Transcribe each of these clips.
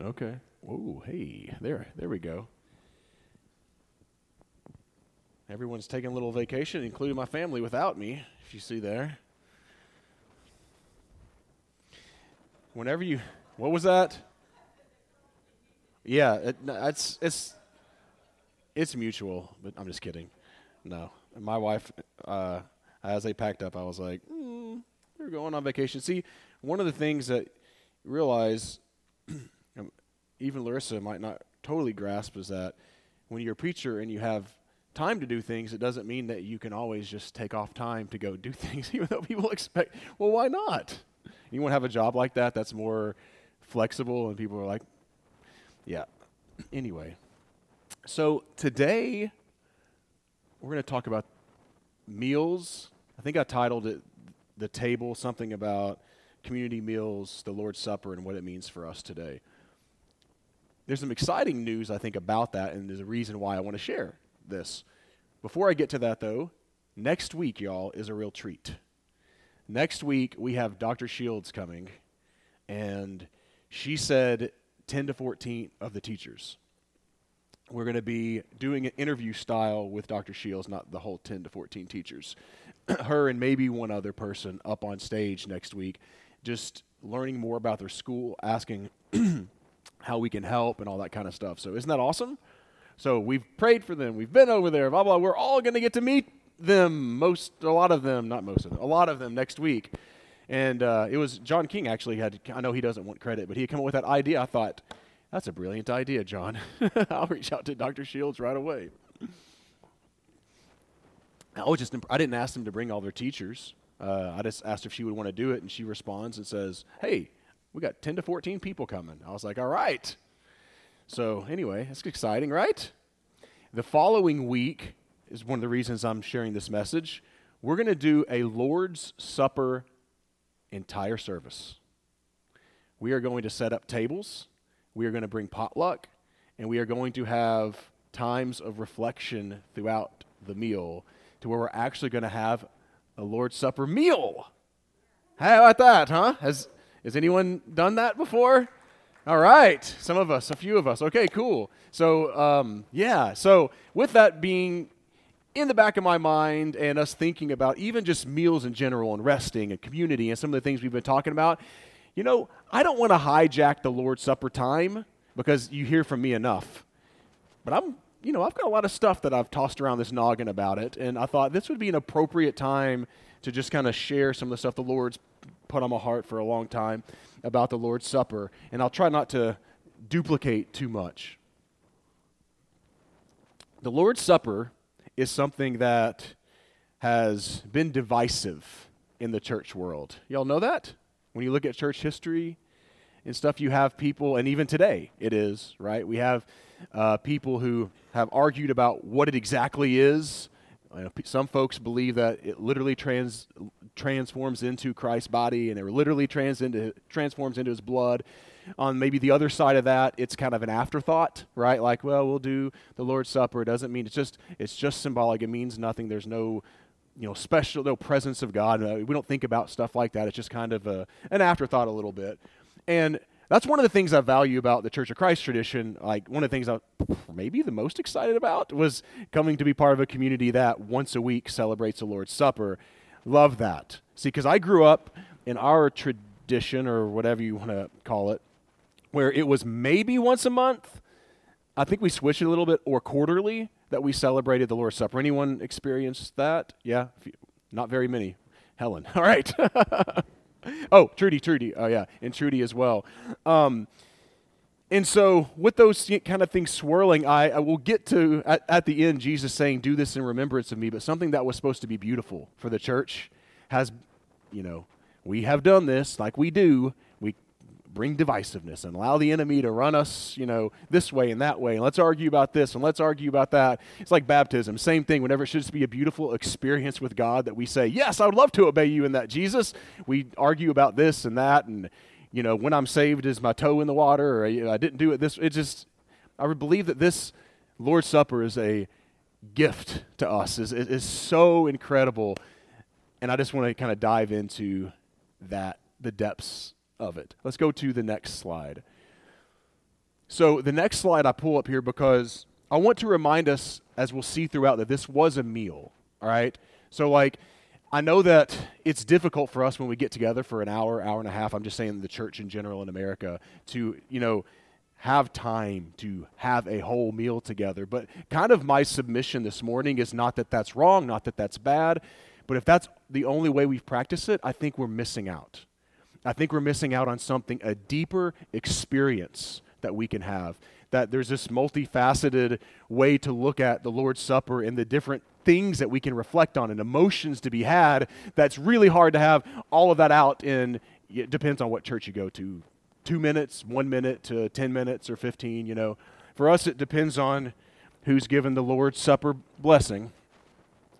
Okay. Oh, hey, there, there we go. Everyone's taking a little vacation, including my family, without me. If you see there. Whenever you, what was that? Yeah, it, it's it's it's mutual, but I'm just kidding. No, my wife, uh, as they packed up, I was like, mm, "We're going on vacation." See, one of the things that realize, even Larissa might not totally grasp, is that when you're a preacher and you have time to do things, it doesn't mean that you can always just take off time to go do things, even though people expect, well, why not? You want to have a job like that that's more flexible, and people are like, yeah. Anyway, so today we're going to talk about meals. I think I titled it The Table, something about community meals, the Lord's Supper, and what it means for us today. There's some exciting news, I think, about that, and there's a reason why I want to share this. Before I get to that, though, next week, y'all, is a real treat. Next week, we have Dr. Shields coming, and she said 10 to 14 of the teachers. We're going to be doing an interview style with Dr. Shields, not the whole 10 to 14 teachers. Her and maybe one other person up on stage next week, just learning more about their school, asking how we can help, and all that kind of stuff. So, isn't that awesome? So, we've prayed for them. We've been over there, blah, blah. We're all going to get to meet them, most, a lot of them, not most of them, a lot of them next week. And uh, it was John King actually had, I know he doesn't want credit, but he had come up with that idea. I thought, that's a brilliant idea, John. I'll reach out to Dr. Shields right away. I was just, imp- I didn't ask them to bring all their teachers. Uh, I just asked if she would want to do it, and she responds and says, hey, we got 10 to 14 people coming. I was like, all right. So, anyway, it's exciting, right? The following week is one of the reasons I'm sharing this message. We're going to do a Lord's Supper entire service. We are going to set up tables, we are going to bring potluck, and we are going to have times of reflection throughout the meal to where we're actually going to have a Lord's Supper meal. How about that, huh? Has, has anyone done that before? All right, some of us, a few of us. Okay, cool. So, um, yeah, so with that being in the back of my mind and us thinking about even just meals in general and resting and community and some of the things we've been talking about, you know, I don't want to hijack the Lord's Supper time because you hear from me enough. But I'm, you know, I've got a lot of stuff that I've tossed around this noggin about it, and I thought this would be an appropriate time to just kind of share some of the stuff the Lord's put on my heart for a long time about the Lord's Supper, and I'll try not to duplicate too much. The Lord's Supper is something that has been divisive in the church world. Y'all know that? When you look at church history and stuff, you have people, and even today it is, right? We have uh, people who have argued about what it exactly is. Some folks believe that it literally trans, transforms into Christ's body and it literally trans into, transforms into his blood on maybe the other side of that, it's kind of an afterthought, right? Like, well, we'll do the Lord's Supper. It doesn't mean it's just it's just symbolic. It means nothing. There's no you know special no presence of God. Uh, we don't think about stuff like that. It's just kind of a, an afterthought a little bit. And that's one of the things I value about the Church of Christ tradition. Like one of the things I maybe the most excited about was coming to be part of a community that once a week celebrates the Lord's Supper. Love that. See, because I grew up in our tradition or whatever you want to call it, where it was maybe once a month. I think we switched it a little bit, or quarterly that we celebrated the Lord's Supper. Anyone experienced that? Yeah, not very many. Helen, all right. oh, Trudy, Trudy. Oh yeah, and Trudy as well. Um, and so, with those kind of things swirling, I, I will get to at, at, the end Jesus saying, "Do this in remembrance of me." But something that was supposed to be beautiful for the church has, you know, we have done this like we do, bring divisiveness and allow the enemy to run us, you know, this way and that way. And let's argue about this and let's argue about that. It's like baptism. Same thing. Whenever it should just be a beautiful experience with God that we say, yes, I would love to obey you in that, Jesus. We argue about this and that. And, you know, when I'm saved, is my toe in the water or I didn't do it this. It just, I would believe that this Lord's Supper is a gift to us, is, is so incredible. And I just want to kind of dive into that, the depths of it. Let's go to the next slide. So the next slide I pull up here because I want to remind us, as we'll see throughout, that this was a meal. All right. So like, I know that it's difficult for us when we get together for an hour, hour and a half. I'm just saying the church in general in America to you know have time to have a whole meal together. But kind of my submission this morning is not that that's wrong, not that that's bad, but if that's the only way we've practiced it, I think we're missing out. I think we're missing out on something, a deeper experience that we can have. That there's this multifaceted way to look at the Lord's Supper and the different things that we can reflect on and emotions to be had that's really hard to have all of that out in it depends on what church you go to. Two minutes one minute to 10 minutes or 15 you know. For us it depends on who's given the lord's supper blessing.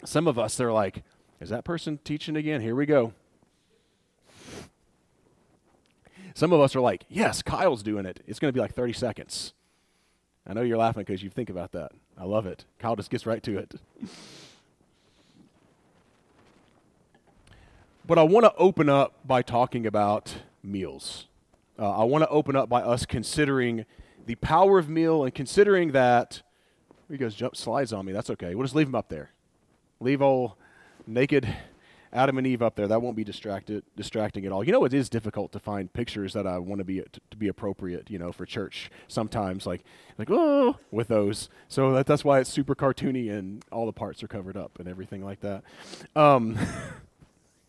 Some of us they're like is that person teaching again? Here we go some of us are like yes kyle's doing it it's going to be like 30 seconds I know you're laughing because you think about that. I love it. Kyle just gets right to it. but I want to open up by talking about meals. Uh, I want to open up by us considering the power of meal and considering that. He goes, jump slides on me. That's okay. We'll just leave him up there. Leave old naked Adam and Eve up there. That won't be distracted, distracting at all. You know, it is difficult to find pictures that I want to be to, be appropriate. You know, for church sometimes, like like oh, with those. So that, that's why it's super cartoony and all the parts are covered up and everything like that. Um,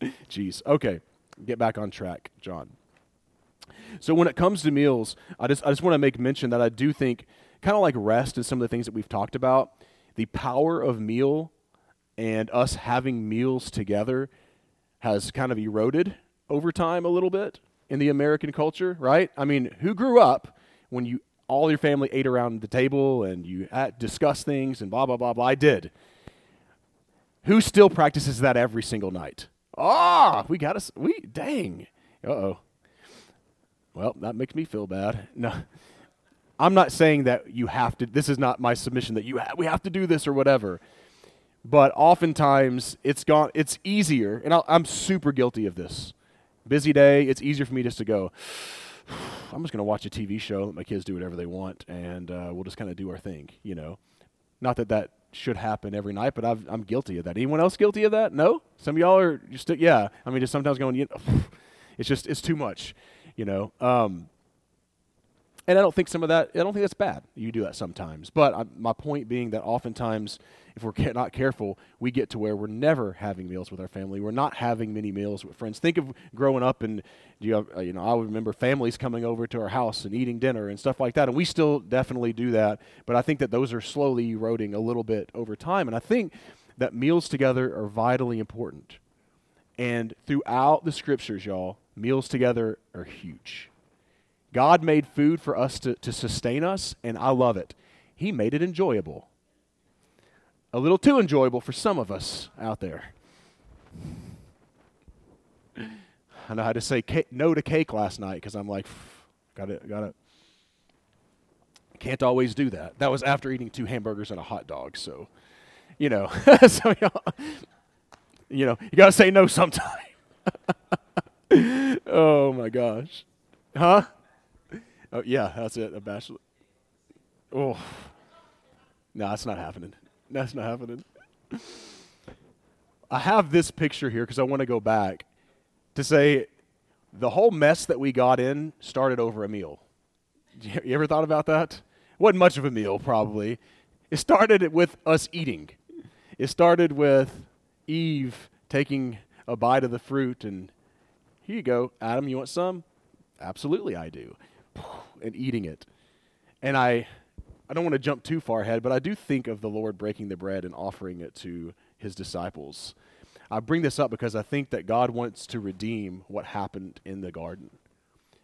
jeez. Okay, get back on track, John. So when it comes to meals, I just I just want to make mention that I do think kind of like rest and some of the things that we've talked about, the power of meal and us having meals together has kind of eroded over time a little bit in the American culture, right? I mean, who grew up when you all your family ate around the table and you discussed things and blah blah blah blah? I did. Who still practices that every single night? Ah, oh, we got us. We dang. Uh oh. Well, that makes me feel bad. No, I'm not saying that you have to. This is not my submission that you ha- we have to do this or whatever but oftentimes it's gone it's easier and i am super guilty of this. Busy day it's easier for me just to go i'm just going to watch a tv show let my kids do whatever they want and uh, we'll just kind of do our thing you know? Not that that should happen every night but i am guilty of that. Anyone else guilty of that? No? Some of y'all are just yeah. I mean just sometimes going you know, it's just it's too much you know? Um, and I don't think some of that, I don't think that's bad. You do that sometimes. But I, my point being that oftentimes, if we're not careful, we get to where we're never having meals with our family. We're not having many meals with friends. Think of growing up and, you, uh, you know, I remember families coming over to our house and eating dinner and stuff like that. And we still definitely do that. But I think that those are slowly eroding a little bit over time. And I think that meals together are vitally important. And throughout the scriptures, y'all, meals together are huge. God made food for us to, to sustain us, and I love it. He made it enjoyable. A little too enjoyable for some of us out there. I know how to say cake, no to cake last night because I'm like, got it, got it. Can't always do that. That was after eating two hamburgers and a hot dog, so you know, so you know, you gotta say no sometime. oh my gosh, huh? Oh yeah, that's it. A bachelor. Oh, no, that's not happening. That's not happening. I have this picture here because I want to go back to say the whole mess that we got in started over a meal. You ever thought about that? wasn't much of a meal, probably. It started with us eating. It started with Eve taking a bite of the fruit and here you go, Adam. You want some? Absolutely, I do and eating it. And I, I don't want to jump too far ahead, but I do think of the Lord breaking the bread and offering it to his disciples. I bring this up because I think that God wants to redeem what happened in the garden.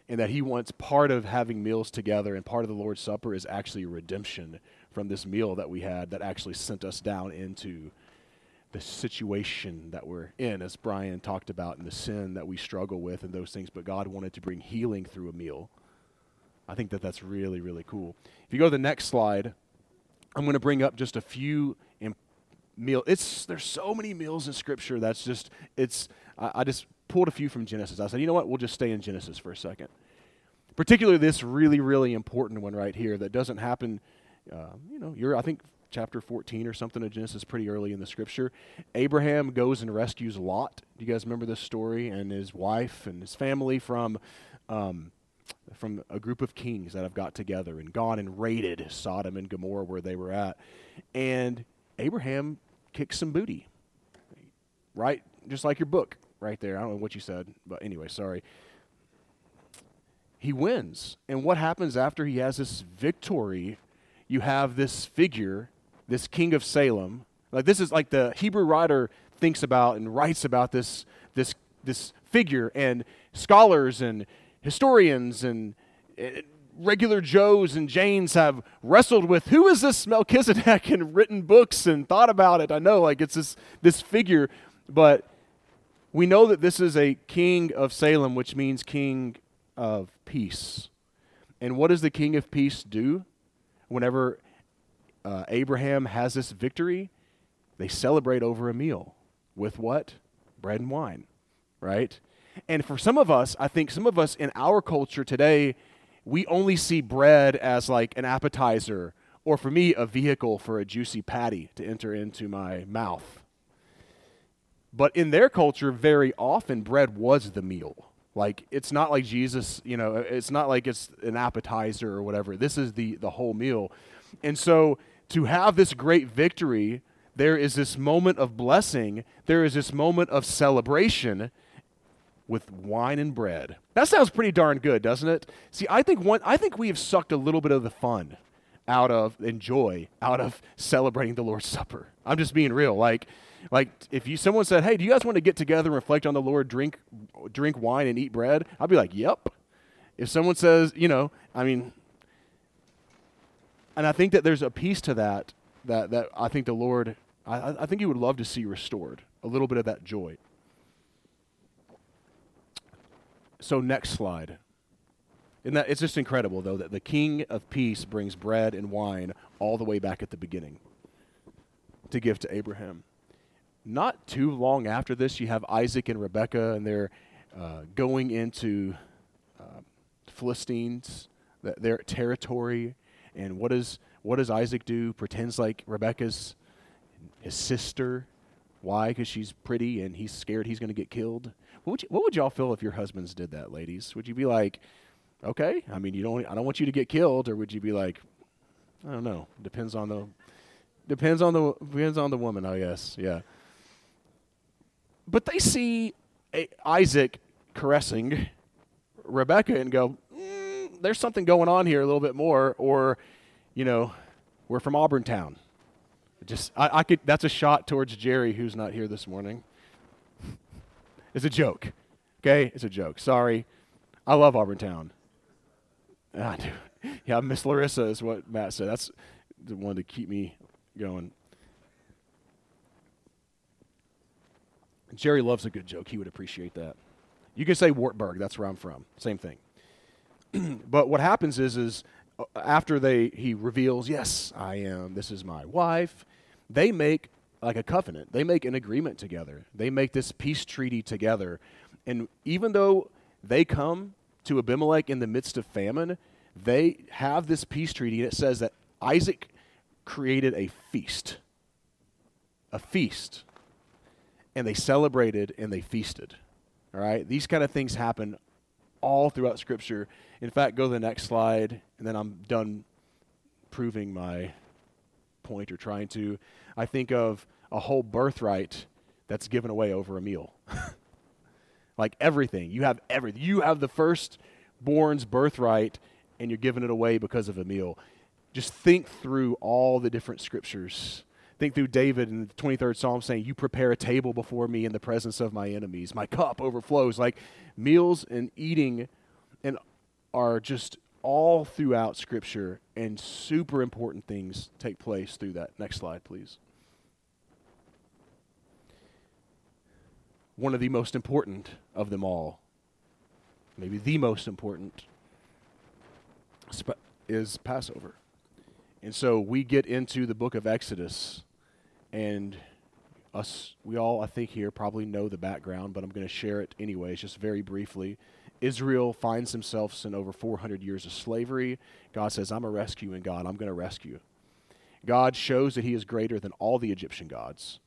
And that he wants part of having meals together and part of the Lord's Supper is actually redemption from this meal that we had that actually sent us down into the situation that we're in, as Brian talked about, and the sin that we struggle with and those things. But God wanted to bring healing through a meal. I think that that's really, really cool. If you go to the next slide, I'm going to bring up just a few imp- meal. It's there's so many meals in Scripture that's just it's. I, I just pulled a few from Genesis. I said, you know what? We'll just stay in Genesis for a second. Particularly this really, really important one right here that doesn't happen, uh, you know, you're, I think, chapter 14 or something of Genesis pretty early in the scripture. Abraham goes and rescues Lot. Do you guys remember this story? And his wife and his family from. Um, from a group of kings that have got together and gone and raided Sodom and Gomorrah where they were at. And Abraham kicks some booty. Right? Just like your book right there. I don't know what you said, but anyway, sorry. He wins. And what happens after he has this victory? You have this figure, this king of Salem. Like this is like the Hebrew writer thinks about and writes about this this this figure and scholars and historians and uh, regular Joes and Janes have wrestled with who is this Melchizedek and written books and thought about it. I know, like it's this this figure, but we know that this is a king of Salem, which means king of peace. And what does the king of peace do whenever uh, Abraham has this victory? They celebrate over a meal with what? Bread and wine, right? And for some of us, I think some of us in our culture today, we only see bread as like an appetizer, or for me, a vehicle for a juicy patty to enter into my mouth. But in their culture, very often bread was the meal. Like it's not like Jesus, you know, it's not like it's an appetizer or whatever. This is the the whole meal. And so to have this great victory, there is this moment of blessing, there is this moment of celebration with wine and bread. That sounds pretty darn good, doesn't it? See, I think one I think we have sucked a little bit of the fun out of and joy out of celebrating the Lord's Supper. I'm just being real. Like like if you someone said, "Hey, do you guys want to get together and reflect on the Lord, drink drink wine and eat bread?" I'd be like, "Yep." If someone says, you know, I mean and I think that there's a piece to that that that I think the Lord I, I think he would love to see restored. A little bit of that joy. So, next slide. And that, it's just incredible, though, that the King of Peace brings bread and wine all the way back at the beginning to give to Abraham. Not too long after this, you have Isaac and Rebekah, and they're uh, going into uh, Philistines, their territory. And what does what does Isaac do? Pretends like Rebekah's his sister. Why? Because she's pretty, and he's scared he's going to get killed. What would, you, what would y'all feel if your husbands did that, ladies? Would you be like, okay, I mean, you don't, I don't want you to get killed, or would you be like, I don't know, depends on the, depends on the, depends on the woman, I guess, yeah. But they see a, Isaac caressing Rebecca and go, mm, there's something going on here a little bit more, or, you know, we're from Auburntown. Just, I, I could, that's a shot towards Jerry, who's not here this morning. It's a joke. Okay? It's a joke. Sorry. I love Auburntown. Ah, dude. Yeah, Miss Larissa is what Matt said. That's the one to keep me going. Jerry loves a good joke. He would appreciate that. You can say Wartburg. That's where I'm from. Same thing. but what happens is, is uh, after they he reveals, yes, I am. This is my wife. They make like a covenant. They make an agreement together. They make this peace treaty together. And even though they come to Abimelech in the midst of famine, they have this peace treaty, and it says that Isaac created a feast. A feast. And they celebrated and they feasted. All right? These kind of things happen all throughout Scripture. In fact, go to the next slide, and then I'm done proving my point or trying to. I think of a whole birthright that's given away over a meal. like everything. You have everything. You have the firstborn's birthright and you're giving it away because of a meal. Just think through all the different scriptures. Think through David in the 23rd Psalm saying, You prepare a table before me in the presence of my enemies. My cup overflows. Like meals and eating and are just all throughout Scripture, and super important things take place through that. Next slide, please. One of the most important of them all, maybe the most important, is Passover. And so we get into the book of Exodus, and us, we all, I think, here probably know the background, but I'm going to share it anyways, just very briefly. Israel finds themselves in over 400 years of slavery. God says, I'm a rescuing God. I'm going to rescue. God shows that he is greater than all the Egyptian gods.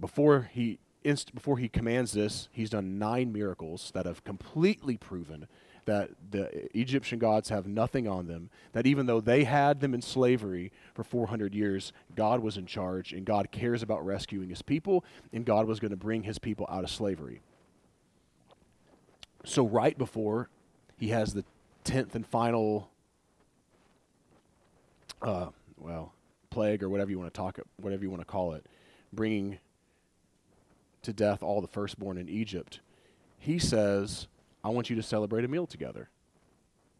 Before he, inst- before he commands this, he's done nine miracles that have completely proven that the Egyptian gods have nothing on them, that even though they had them in slavery for 400 years, God was in charge and God cares about rescuing his people, and God was going to bring his people out of slavery. So, right before he has the 10th and final, uh, well, plague or whatever you want to talk, it, whatever you want to call it, bringing to death all the firstborn in Egypt, he says, I want you to celebrate a meal together.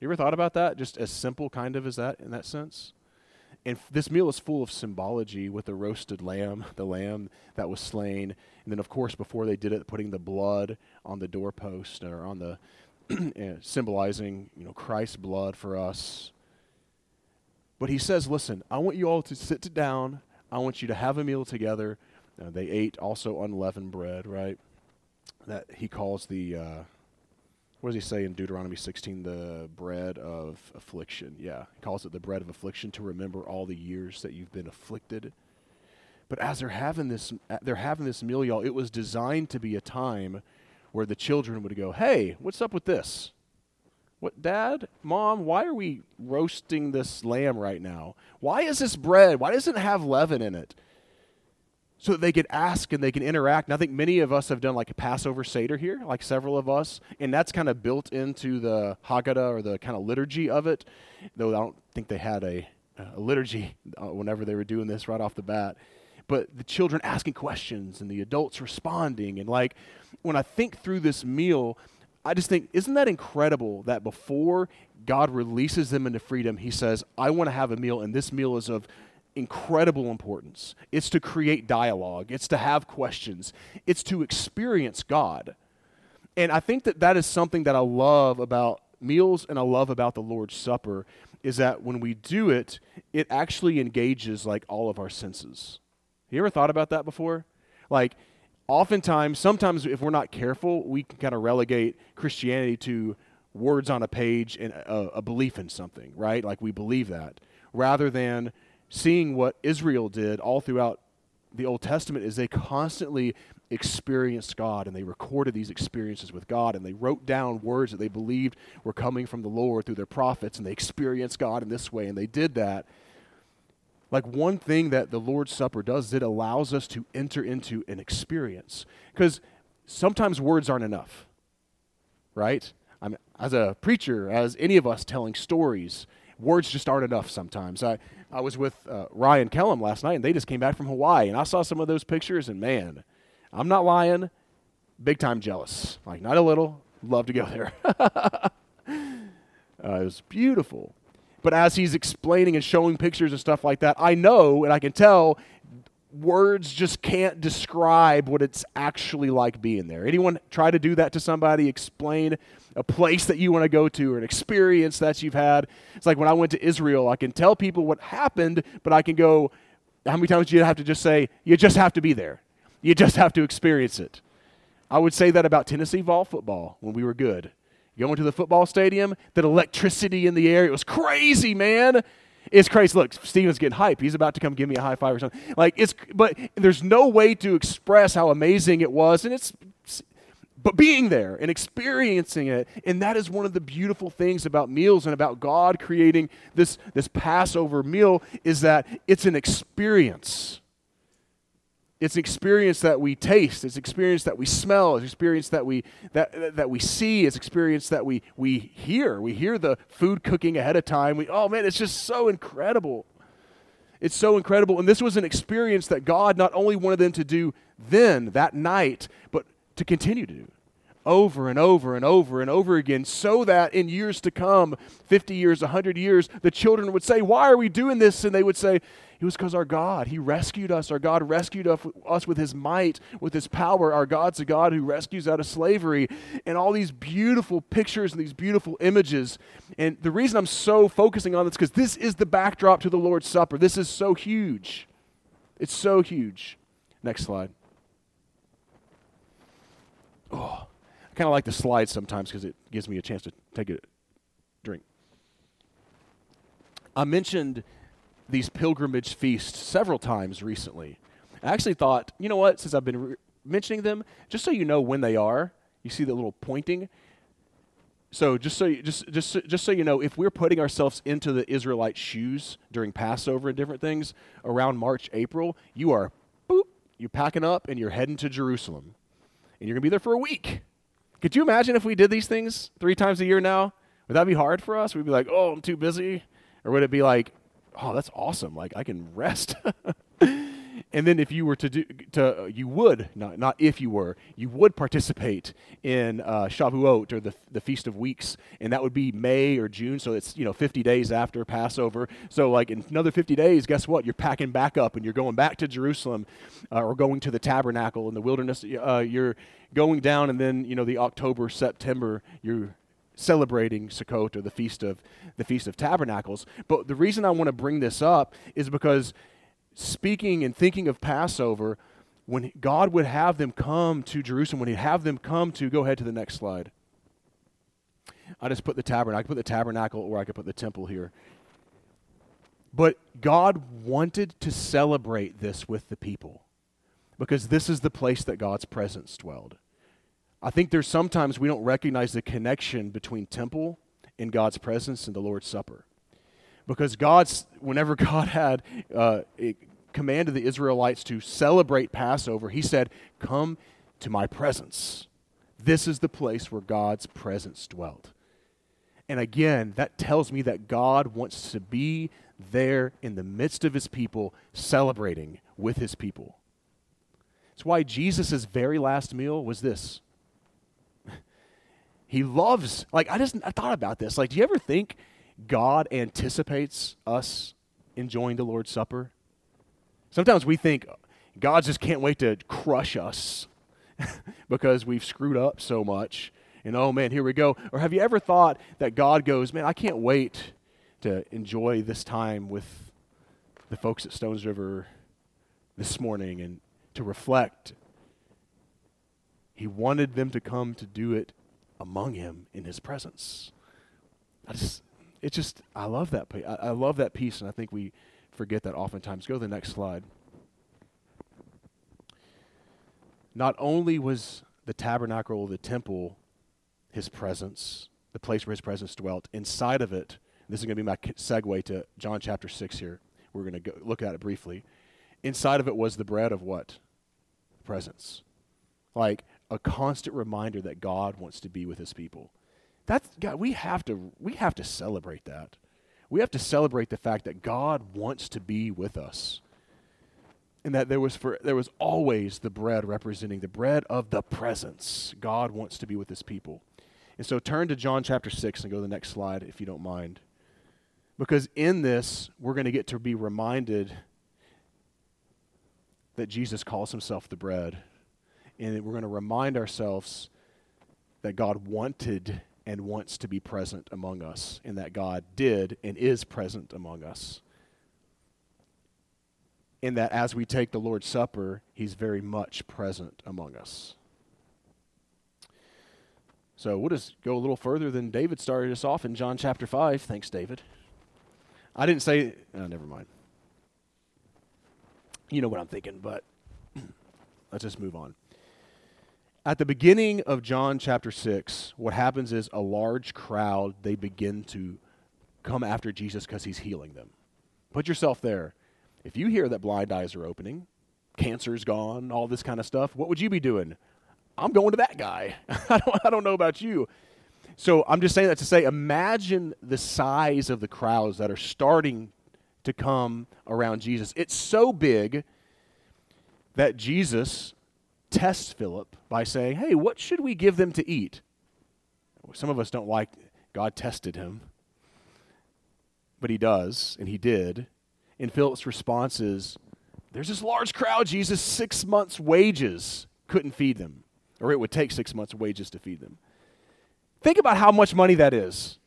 You ever thought about that? Just as simple, kind of, as that in that sense? And this meal is full of symbology with the roasted lamb, the lamb that was slain. And then, of course, before they did it, putting the blood on the doorpost or on the, symbolizing, you know, Christ's blood for us. But he says, listen, I want you all to sit down. I want you to have a meal together. Uh, they ate also unleavened bread, right? That he calls the, uh, what does he say in Deuteronomy 16? The bread of affliction. Yeah, he calls it the bread of affliction to remember all the years that you've been afflicted. But as they're having this, uh, they're having this meal, y'all. It was designed to be a time where the children would go, "Hey, what's up with this? What, Dad, Mom? Why are we roasting this lamb right now? Why is this bread? Why doesn't it have leaven in it?" So that they could ask and they can interact. And I think many of us have done like a Passover Seder here, like several of us, and that's kind of built into the Haggadah or the kind of liturgy of it, though I don't think they had a, a liturgy uh, whenever they were doing this right off the bat. But the children asking questions and the adults responding. And like when I think through this meal, I just think, isn't that incredible that before God releases them into freedom, He says, I want to have a meal, and this meal is of incredible importance. It's to create dialogue, it's to have questions, it's to experience God. And I think that that is something that I love about meals and I love about the Lord's Supper is that when we do it, it actually engages like all of our senses. You ever thought about that before? Like, oftentimes, sometimes if we're not careful, we can kind of relegate Christianity to words on a page and a, a belief in something, right? Like we believe that, rather than seeing what Israel did all throughout the Old Testament is they constantly experienced God and they recorded these experiences with God and they wrote down words that they believed were coming from the Lord through their prophets and they experienced God in this way and they did that. Like one thing that the Lord's Supper does is it allows us to enter into an experience because sometimes words aren't enough, right? I'm, as a preacher, as any of us telling stories, words just aren't enough sometimes. I, I was with uh, Ryan Kellum last night, and they just came back from Hawaii, and I saw some of those pictures, and man, I'm not lying, big time jealous. Like, not a little, love to go there. uh, it was beautiful. But as he's explaining and showing pictures and stuff like that, I know and I can tell words just can't describe what it's actually like being there. Anyone try to do that to somebody? Explain a place that you want to go to or an experience that you've had. It's like when I went to Israel, I can tell people what happened, but I can go, how many times do you have to just say, you just have to be there? You just have to experience it. I would say that about Tennessee Vol football when we were good. Going to the football stadium, that electricity in the air, it was crazy, man. It's crazy. Look, Steven's getting hype. He's about to come give me a high five or something. Like it's, but there's no way to express how amazing it was, and it's, but being there and experiencing it, and that is one of the beautiful things about meals and about God creating this this Passover meal is that it's an experience. It's an experience that we taste. It's experience that we smell. It's experience that we that that we see. It's experience that we we hear. We hear the food cooking ahead of time. We oh man, it's just so incredible. It's so incredible. And this was an experience that God not only wanted them to do then that night, but to continue to do over and over and over and over again so that in years to come 50 years 100 years the children would say why are we doing this and they would say it was because our God, He rescued us. Our God rescued us with His might, with His power. Our God's a God who rescues out of slavery. And all these beautiful pictures and these beautiful images. And the reason I'm so focusing on this because this is the backdrop to the Lord's Supper. This is so huge. It's so huge. Next slide. Oh, I kind of like the slides sometimes because it gives me a chance to take a drink. I mentioned these pilgrimage feasts several times recently. I actually thought, you know what, since I've been re- mentioning them, just so you know when they are, you see the little pointing. So just so you, just just just so you know, if we're putting ourselves into the Israelite shoes during Passover and different things around March, April, you are boop, you're packing up and you're heading to Jerusalem, you're gonna be there for a week. Could you imagine if we did these things three times a year now? Would that be hard for us? We'd be like, oh, I'm too busy, or would it be like, oh, that's awesome, like I can rest? and then if you were to do to uh, you would not not if you were you would participate in uh, Shavuot or the the feast of weeks. And that would be May or June. So it's you know 50 days after Passover. So like in another 50 days guess what? You're packing back up and you're going back to Jerusalem uh, or going to the tabernacle in the wilderness. Uh, you're going down and then you know the October September you're celebrating Sukkot or the feast of the feast of tabernacles. But the reason I want to bring this up is because speaking and thinking of Passover, when God would have them come to Jerusalem, when He'd have them come to, go ahead to the next slide. I just put the tabernacle. I could put the tabernacle or I could put the temple here. But God wanted to celebrate this with the people because this is the place that God's presence dwelled. I think there's sometimes we don't recognize the connection between temple and God's presence and the Lord's Supper because God's whenever God had uh, commanded the Israelites to celebrate Passover, He said, "Come to my presence." This is the place where God's presence dwelt. And again, that tells me that God wants to be there in the midst of his people, celebrating with his people. It's why Jesus' very last meal was this. he loves, like, I just I thought about this. Like, do you ever think God anticipates us enjoying the Lord's Supper. Sometimes we think God just can't wait to crush us because we've screwed up so much. And oh man, here we go. Or have you ever thought that God goes, man, I can't wait to enjoy this time with the folks at Stones River this morning and to reflect? He wanted them to come to do it among him in his presence. I just it just I love that I, I love that piece, and I think we forget that oftentimes. Go to the next slide. Not only was the tabernacle, the temple, his presence, the place where his presence dwelt, inside of it, this is going to be my segue to John chapter 6 here. We're going to look at it briefly. Inside of it was the bread of what? Presence. Like a constant reminder that God wants to be with his people. That's God, we have to we have to celebrate that. We have to celebrate the fact that God wants to be with us. And that there was for there was always the bread representing the bread of the presence. God wants to be with his people. And so turn to John chapter 6 and go to the next slide if you don't mind. Because in this, we're going to get to be reminded that Jesus calls himself the bread. And we're going to remind ourselves that God wanted and wants to be present among us, and that God did and is present among us. In that as we take the Lord's Supper, He's very much present among us. So we'll just go a little further than David started us off in John chapter 5. Thanks, David. I didn't say, oh, never mind. You know what I'm thinking, but let's just move on. At the beginning of John chapter 6, what happens is a large crowd, they begin to come after Jesus because he's healing them. Put yourself there. If you hear that blind eyes are opening, cancer's gone, all this kind of stuff, what would you be doing? I'm going to that guy. I, don't, I don't know about you. So I'm just saying that to say, imagine the size of the crowds that are starting to come around Jesus. It's so big that Jesus tests Philip by saying, Hey, what should we give them to eat? Some of us don't like God tested him, but he does, and he did. And Philip's response is, There's this large crowd, Jesus, six months' wages couldn't feed them, or it would take six months' wages to feed them. Think about how much money that is.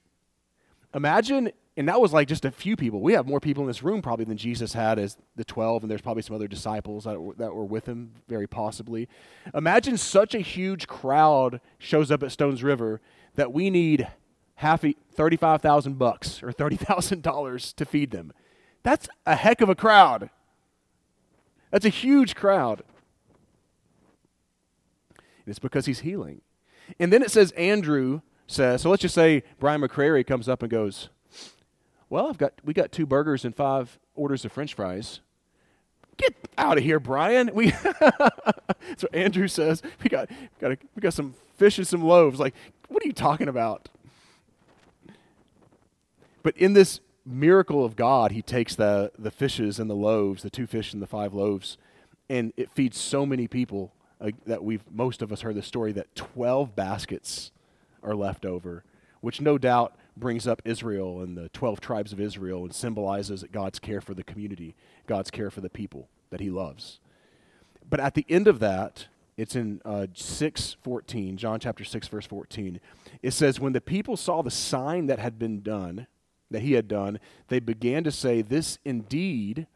Imagine And that was like just a few people. We have more people in this room probably than Jesus had as the 12, and there's probably some other disciples that were, that were with him, very possibly. Imagine such a huge crowd shows up at Stones River that we need half 35,000 bucks or $30,000 to feed them. That's a heck of a crowd. That's a huge crowd. And it's because he's healing. And then it says Andrew says, so let's just say Brian McCrary comes up and goes, Well, I've got we got two burgers and five orders of French fries. Get out of here, Brian. We so Andrew says, We got got a, we got some fish and some loaves. Like, what are you talking about? But in this miracle of God, he takes the, the fishes and the loaves, the two fish and the five loaves, and it feeds so many people uh, that we've, most of us heard the story, that 12 baskets are left over, which no doubt brings up Israel and the 12 tribes of Israel and symbolizes God's care for the community, God's care for the people that he loves. But at the end of that, it's in uh, 6.14, John chapter 6, verse 14. It says, When the people saw the sign that had been done, that he had done, they began to say, This indeed,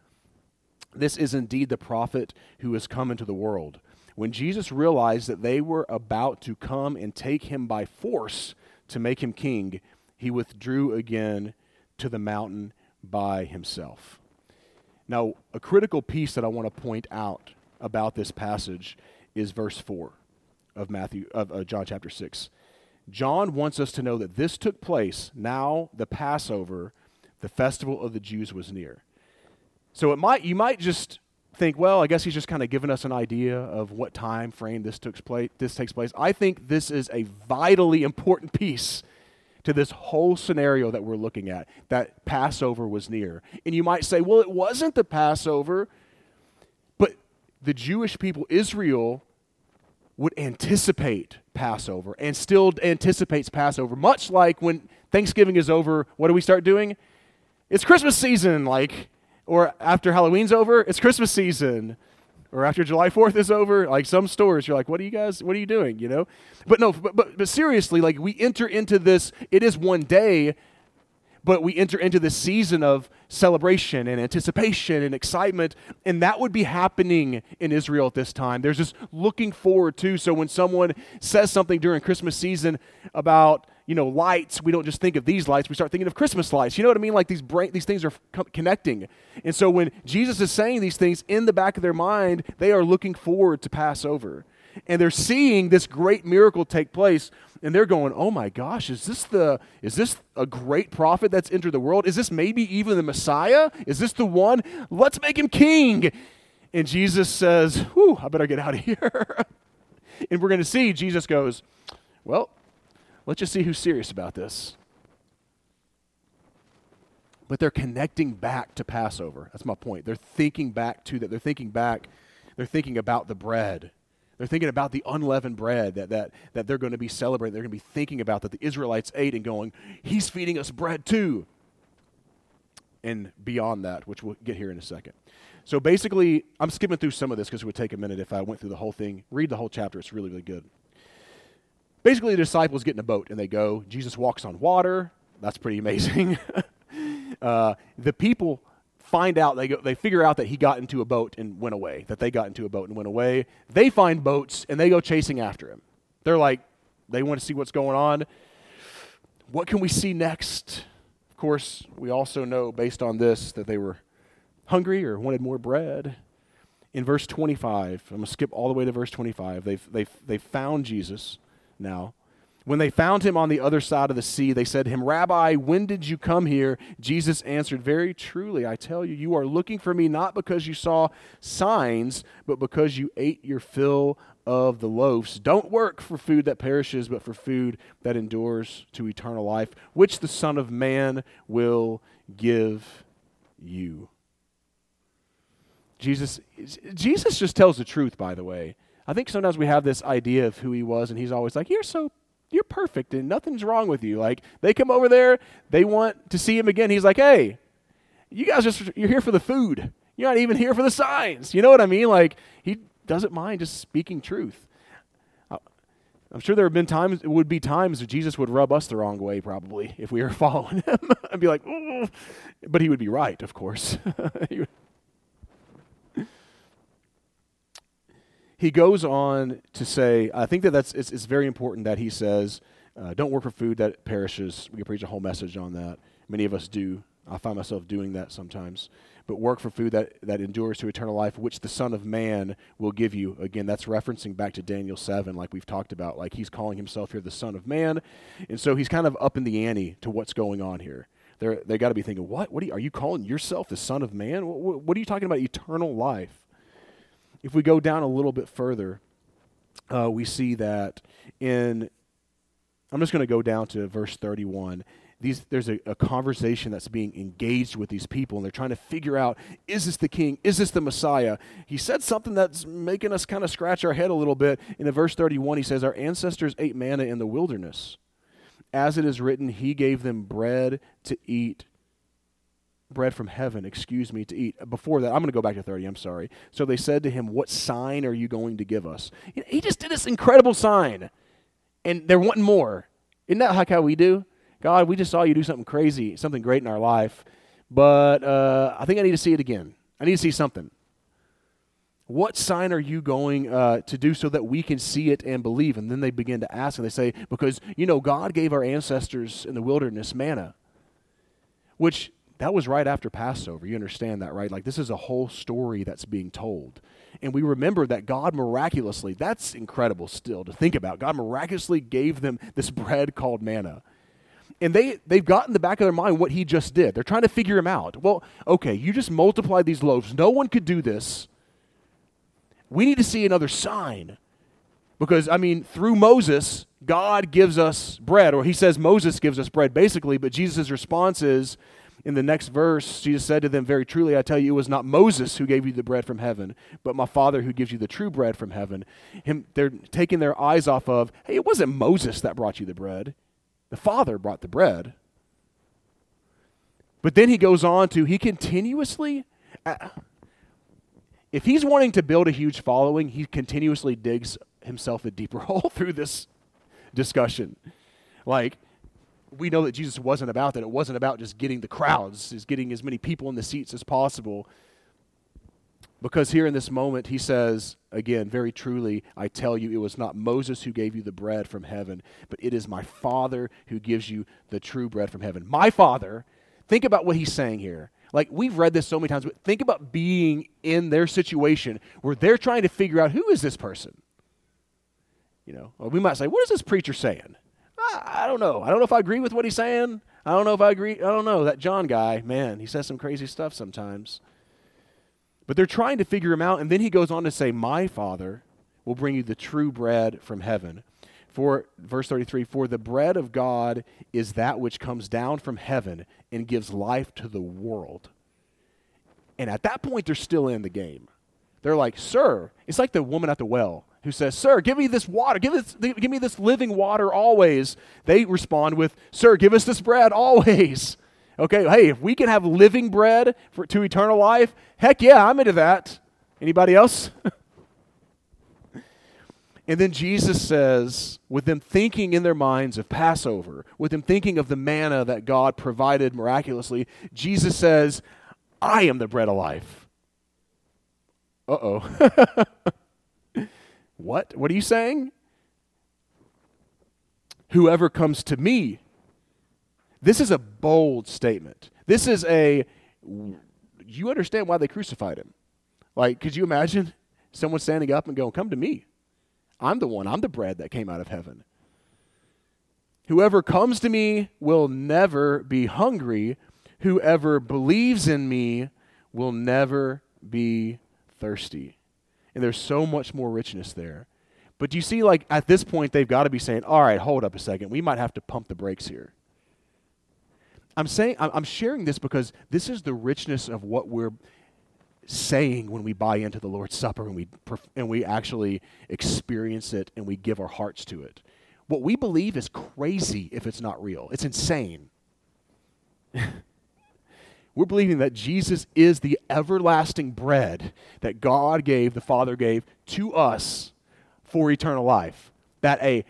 this is indeed the prophet who has come into the world. When Jesus realized that they were about to come and take him by force to make him king, he withdrew again to the mountain by himself. Now, a critical piece that I want to point out about this passage is verse 4 of Matthew of uh, John chapter 6. John wants us to know that this took place now, the Passover, the festival of the Jews was near. So it might you might just think, well, I guess he's just kind of giving us an idea of what time frame this took place. This takes place. I think this is a vitally important piece to this whole scenario that we're looking at. That Passover was near, and you might say, well, it wasn't the Passover, but the Jewish people, Israel, would anticipate Passover and still anticipates Passover, much like when Thanksgiving is over, what do we start doing? It's Christmas season, like, or after Halloween's over, it's Christmas season. Or after July 4th is over, like some stores, you're like, what are you guys, what are you doing, you know? But no, but, but, but seriously, like we enter into this, it is one day, but we enter into this season of celebration and anticipation and excitement, and that would be happening in Israel at this time. There's just looking forward to. So when someone says something during Christmas season about you know lights, we don't just think of these lights. We start thinking of Christmas lights. You know what I mean? Like these these things are co- connecting. And so when Jesus is saying these things in the back of their mind, they are looking forward to Passover, and they're seeing this great miracle take place and they're going, "Oh my gosh, is this the is this a great prophet that's entered the world? Is this maybe even the Messiah? Is this the one? Let's make him king." And Jesus says, "Whew, I better get out of here." and we're going to see Jesus goes, "Well, let's just see who's serious about this." But they're connecting back to Passover. That's my point. They're thinking back to that. They're thinking back. They're thinking about the bread they're thinking about the unleavened bread that, that, that they're going to be celebrating. They're going to be thinking about that the Israelites ate and going, He's feeding us bread too. And beyond that, which we'll get here in a second. So basically, I'm skipping through some of this because it would take a minute if I went through the whole thing. Read the whole chapter, it's really, really good. Basically, the disciples get in a boat and they go. Jesus walks on water. That's pretty amazing. uh, the people find out they go, they figure out that he got into a boat and went away that they got into a boat and went away. They find boats and they go chasing after him. They're like they want to see what's going on. What can we see next? Of course we also know based on this that they were hungry or wanted more bread. In verse 25 i'm going to skip all the way to verse 25 they've, they've, they've found jesus now when they found him on the other side of the sea, they said to him, Rabbi, when did you come here? Jesus answered, Very truly, I tell you, you are looking for me not because you saw signs, but because you ate your fill of the loaves. Don't work for food that perishes, but for food that endures to eternal life, which the Son of Man will give you. Jesus, Jesus just tells the truth, by the way. I think sometimes we have this idea of who he was, and he's always like, You're so you're perfect and nothing's wrong with you. Like they come over there, they want to see him again. He's like, hey, you guys just you're here for the food. You're not even here for the signs. You know what I mean? Like he doesn't mind just speaking truth. Uh, I'm sure there have been times, it would be times that Jesus would rub us the wrong way, probably, if we were following him. I'd be like, but he would be right, of course. he goes on to say, I think that that's it's, it's very important that he says, uh, don't work for food that perishes. We can preach a whole message on that. Many of us do. I find myself doing that sometimes but work for food that, that endures to eternal life, which the Son of Man will give you. Again, that's referencing back to Daniel 7, like we've talked about. Like he's calling himself here the Son of Man. And so he's kind of up in the ante to what's going on here. They're, they got to be thinking, what? What are you, are you calling yourself the Son of Man? What, what, what, are you talking about eternal life? If we go down a little bit further, uh, we see that in, I'm just going to go down to verse 31 these, there's a, a, conversation that's being engaged with these people, and they're trying to figure out is this the king? Is this the Messiah? He said something that's making us kind of scratch our head a little bit. In verse 31, he says, Our ancestors ate manna in the wilderness. As it is written, He gave them bread to eat. Bread from heaven, excuse me, to eat. Before that, I'm going to go back to 30, I'm sorry. So they said to him, What sign are you going to give us? He just did this incredible sign, and they're wanting more. Isn't that like how we do? God, we just saw you do something crazy, something great in our life, but uh, I think I need to see it again. I need to see something. What sign are you going uh, to do so that we can see it and believe? And then they begin to ask, and they say, Because, you know, God gave our ancestors in the wilderness manna, which that was right after Passover. You understand that, right? Like, this is a whole story that's being told. And we remember that God miraculously, that's incredible still to think about. God miraculously gave them this bread called manna and they they've got in the back of their mind what he just did. They're trying to figure him out. Well, okay, you just multiply these loaves. No one could do this. We need to see another sign. Because I mean, through Moses, God gives us bread, or he says Moses gives us bread, basically, but Jesus' response is in the next verse, Jesus said to them, Very truly, I tell you, it was not Moses who gave you the bread from heaven, but my Father who gives you the true bread from heaven. Him, they're taking their eyes off of, hey, it wasn't Moses that brought you the bread. The Father brought the bread. But then he goes on to, he continuously, uh, if he's wanting to build a huge following, he continuously digs himself a deeper hole through this discussion. Like, we know that Jesus wasn't about that. It wasn't about just getting the crowds, is getting as many people in the seats as possible. Because here in this moment, he says, again, very truly, I tell you, it was not Moses who gave you the bread from heaven, but it is my Father who gives you the true bread from heaven. My Father, think about what he's saying here. Like, we've read this so many times, but think about being in their situation where they're trying to figure out who is this person? You know, or we might say, what is this preacher saying? I, don't know. I don't know if I agree with what he's saying. I don't know if I agree. I don't know. That John guy, man, he says some crazy stuff sometimes. But they're trying to figure him out. And then he goes on to say, My Father will bring you the true bread from heaven. For, verse 33, for the bread of God is that which comes down from heaven and gives life to the world. And at that point, they're still in the game. They're like, Sir, it's like the woman at the well who says, Sir, give me this water. Give, this, give me this living water always. They respond with, Sir, give us this bread always. Okay, hey, if we can have living bread for, to eternal life, heck yeah, I'm into that. Anybody else? and then Jesus says, with them thinking in their minds of Passover, with them thinking of the manna that God provided miraculously, Jesus says, I am the bread of life. Uh oh. what? What are you saying? Whoever comes to me, this is a bold statement. This is a, you understand why they crucified him. Like, could you imagine someone standing up and going, Come to me. I'm the one, I'm the bread that came out of heaven. Whoever comes to me will never be hungry. Whoever believes in me will never be thirsty. And there's so much more richness there. But do you see, like, at this point, they've got to be saying, all right, hold up a second. We might have to pump the brakes here. I'm saying I'm sharing this because this is the richness of what we're saying when we buy into the Lord's Supper and we and we actually experience it and we give our hearts to it. What we believe is crazy if it's not real. It's insane. We're believing that Jesus is the everlasting bread that God gave, the Father gave to us for eternal life. That a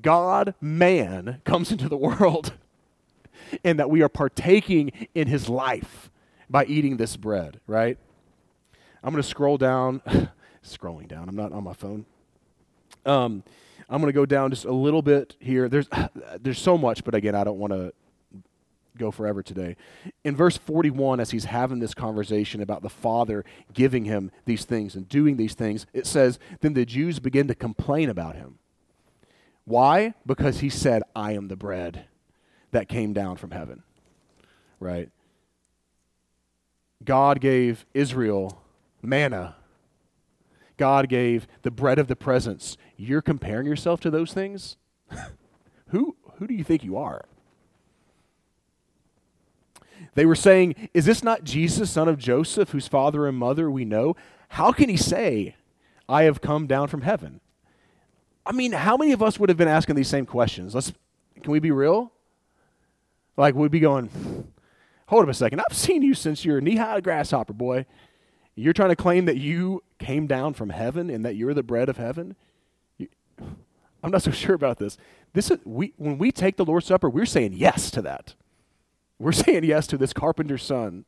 God man comes into the world and that we are partaking in his life by eating this bread, right? I'm going to scroll down, scrolling down. I'm not on my phone. Um, I'm going to go down just a little bit here. There's there's so much, but again, I don't want to go forever today. In verse 41, as he's having this conversation about the Father giving him these things and doing these things, it says, Then the Jews begin to complain about him. Why? Because he said, I am the bread that came down from heaven. Right? God gave Israel manna. God gave the bread of the presence. You're comparing yourself to those things? who, who do you think you are? They were saying, Is this not Jesus, son of Joseph, whose father and mother we know? How can he say, I have come down from heaven? I mean, how many of us would have been asking these same questions? Let's, can we be real? Like, we'd be going, Hold up a second. I've seen you since you're a knee high grasshopper, boy. You're trying to claim that you came down from heaven and that you're the bread of heaven? I'm not so sure about this. This is, we, when we take the Lord's Supper, we're saying yes to that. We're saying yes to this carpenter's son,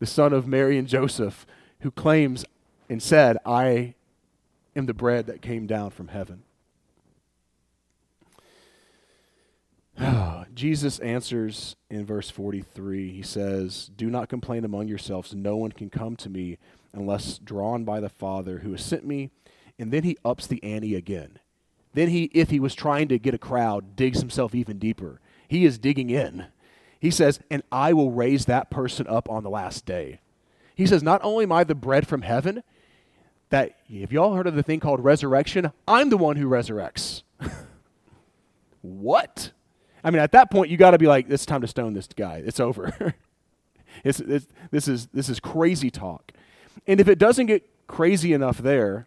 the son of Mary and Joseph, who claims and said, I am the bread that came down from heaven. Jesus answers in verse 43. He says, Do not complain among yourselves. No one can come to me unless drawn by the Father who has sent me. And then he ups the ante again. Then he, if he was trying to get a crowd, digs himself even deeper. He is digging in. He says, and I will raise that person up on the last day. He says, not only am I the bread from heaven, that, have y'all heard of the thing called resurrection? I'm the one who resurrects. what? I mean, at that point, you got to be like, it's time to stone this guy. It's over. it's, it's, this, is, this is crazy talk. And if it doesn't get crazy enough there,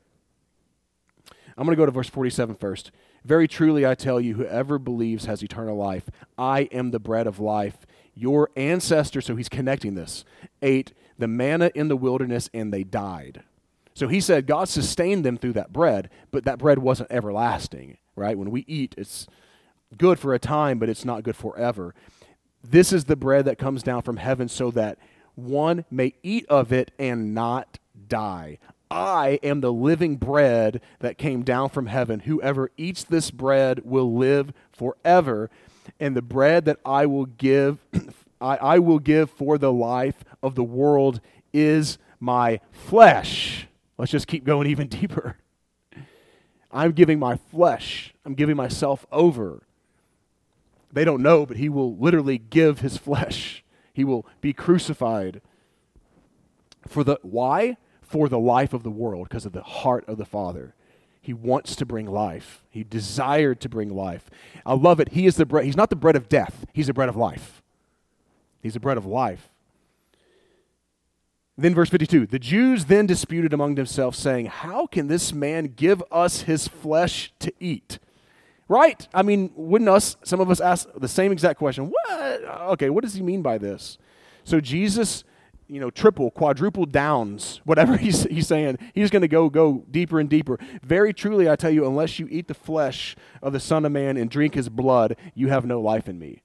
I'm going to go to verse 47 first. Very truly, I tell you, whoever believes has eternal life. I am the bread of life. Your ancestors, so he's connecting this, ate the manna in the wilderness and they died. So he said God sustained them through that bread, but that bread wasn't everlasting, right? When we eat, it's good for a time, but it's not good forever. This is the bread that comes down from heaven so that one may eat of it and not die. I am the living bread that came down from heaven. Whoever eats this bread will live forever. And the bread that I will give, I, I will give for the life of the world is my flesh. Let's just keep going even deeper. I'm giving my flesh, I'm giving myself over. They don't know, but he will literally give his flesh. He will be crucified. For the why? For the life of the world because of the heart of the Father. He wants to bring life. He desired to bring life. I love it. He is the bread. He's not the bread of death. He's the bread of life. He's the bread of life. Then verse 52, the Jews then disputed among themselves saying, "How can this man give us his flesh to eat?" Right? I mean, wouldn't us some of us ask the same exact question? What? Okay, what does he mean by this? So Jesus you know, triple, quadruple downs, whatever he's, he's saying. He's going to go go deeper and deeper. Very truly, I tell you, unless you eat the flesh of the Son of Man and drink his blood, you have no life in me.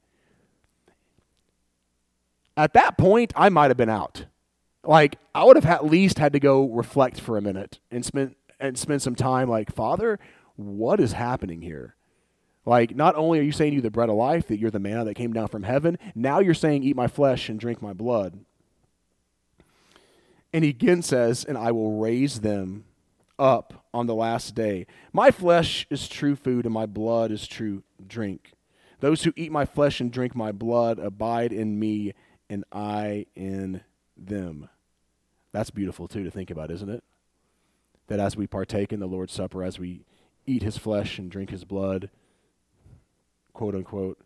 At that point, I might have been out. Like, I would have at least had to go reflect for a minute and spend, and spend some time like, Father, what is happening here? Like, not only are you saying you're the bread of life, that you're the manna that came down from heaven, now you're saying, eat my flesh and drink my blood. And he again says, And I will raise them up on the last day. My flesh is true food, and my blood is true drink. Those who eat my flesh and drink my blood abide in me, and I in them. That's beautiful, too, to think about, isn't it? That as we partake in the Lord's Supper, as we eat his flesh and drink his blood, quote unquote,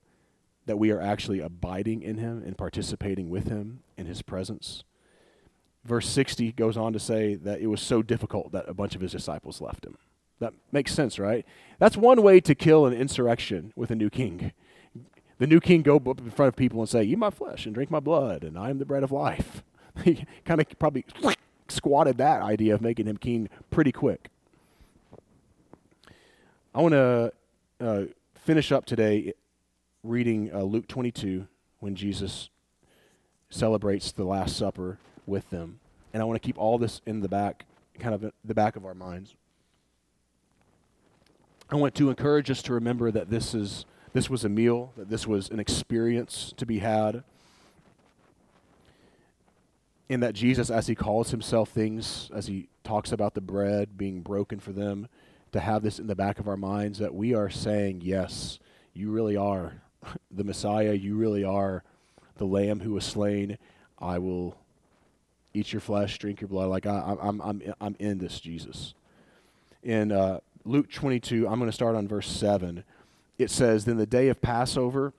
that we are actually abiding in him and participating with him in his presence verse 60 goes on to say that it was so difficult that a bunch of his disciples left him. That makes sense, right? That's one way to kill an insurrection with a new king. The new king go up in front of people and say, "Eat my flesh and drink my blood, and I am the bread of life." he kind of probably squatted that idea of making him king pretty quick. I want to uh, finish up today reading uh, Luke 22 when Jesus celebrates the Last Supper with them. And I want to keep all this in the back, kind of the back of our minds. I want to encourage us to remember that this is this was a meal, that this was an experience to be had. And that Jesus, as he calls himself things, as he talks about the bread being broken for them, to have this in the back of our minds that we are saying, Yes, you really are the Messiah. You really are the Lamb who was slain. I will eat your flesh, drink your blood. Like I, I'm, I'm, I'm in this, Jesus. In uh, Luke 22, I'm going to start on verse 7. It says, Then the day of Passover,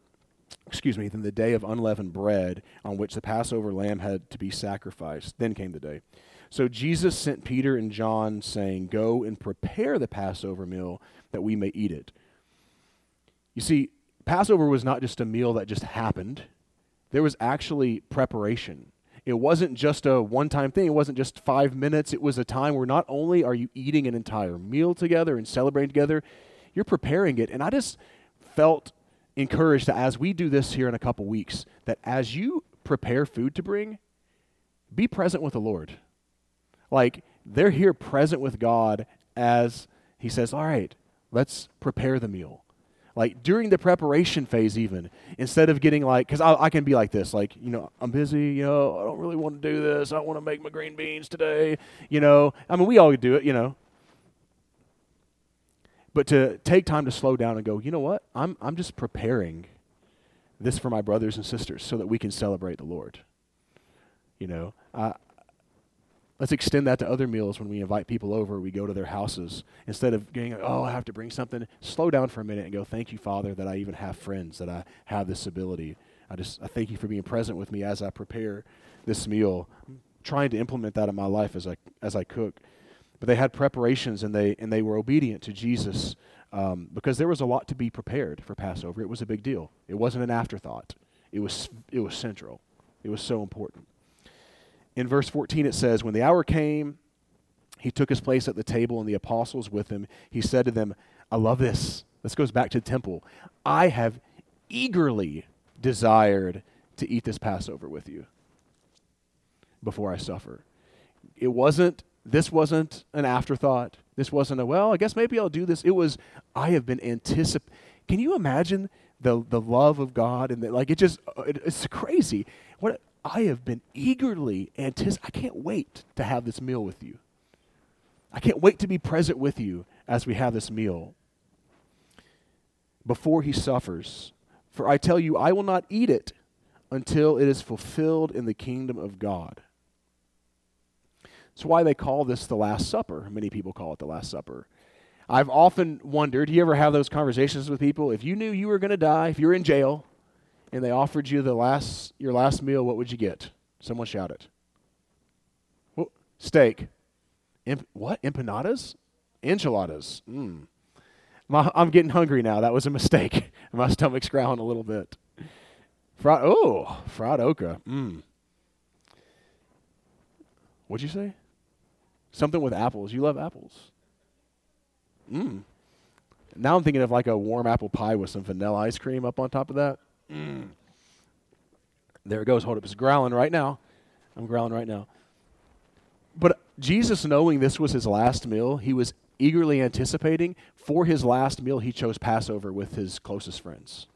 excuse me, then the day of unleavened bread on which the Passover lamb had to be sacrificed, then came the day. So Jesus sent Peter and John, saying, Go and prepare the Passover meal that we may eat it. You see, Passover was not just a meal that just happened, there was actually preparation. It wasn't just a one time thing. It wasn't just five minutes. It was a time where not only are you eating an entire meal together and celebrating together, you're preparing it. And I just felt encouraged that as we do this here in a couple weeks, that as you prepare food to bring, be present with the Lord. Like they're here present with God as He says, All right, let's prepare the meal like during the preparation phase even instead of getting like because I, I, can be like this like you know i'm busy you know i don't really want to do this i want to make my green beans today you know? I mean we all do it you know? But to take time to slow down and go you know what? I'm, I'm just preparing this for my brothers and sisters so that we can celebrate the lord you know? I, Let's extend that to other meals when we invite people over, we go to their houses. Instead of going, oh, I have to bring something, slow down for a minute and go, thank you, Father, that I even have friends, that I have this ability. I just I thank you for being present with me as I prepare this meal. I'm trying to implement that in my life as I as I cook. But they had preparations and they and they were obedient to Jesus um, because there was a lot to be prepared for Passover. It was a big deal. It wasn't an afterthought. It was it was central. It was so important in verse 14 it says, When the hour came, he took his place at the table and the apostles with him. He said to them, I love this. This goes back to the temple. I have eagerly desired to eat this Passover with you before I suffer. It wasn't, this wasn't an afterthought. This wasn't a, well, I guess maybe I'll do this. It was, I have been anticipating. Can you imagine the, the love of God? And the, like, it just, it, it's crazy. What, I have been eagerly anticipating. I can't wait to have this meal with you. I can't wait to be present with you as we have this meal before he suffers. For I tell you, I will not eat it until it is fulfilled in the kingdom of God. That's why they call this the Last Supper. Many people call it the Last Supper. I've often wondered, do you ever have those conversations with people? If you knew you were going to die, if you're in jail, and they offered you the last your last meal, what would you get? Someone shout it. Well, steak. Imp- what? Empanadas? Enchiladas. Mm. My, I'm getting hungry now. That was a mistake. My stomach's growling a little bit. Fried, oh, fried okra. Mm. What'd you say? Something with apples. You love apples. Mm. Now I'm thinking of like a warm apple pie with some vanilla ice cream up on top of that. Mm. There it goes. Hold up. It's growling right now. I'm growling right now. But Jesus, knowing this was his last meal, he was eagerly anticipating. For his last meal, he chose Passover with his closest friends.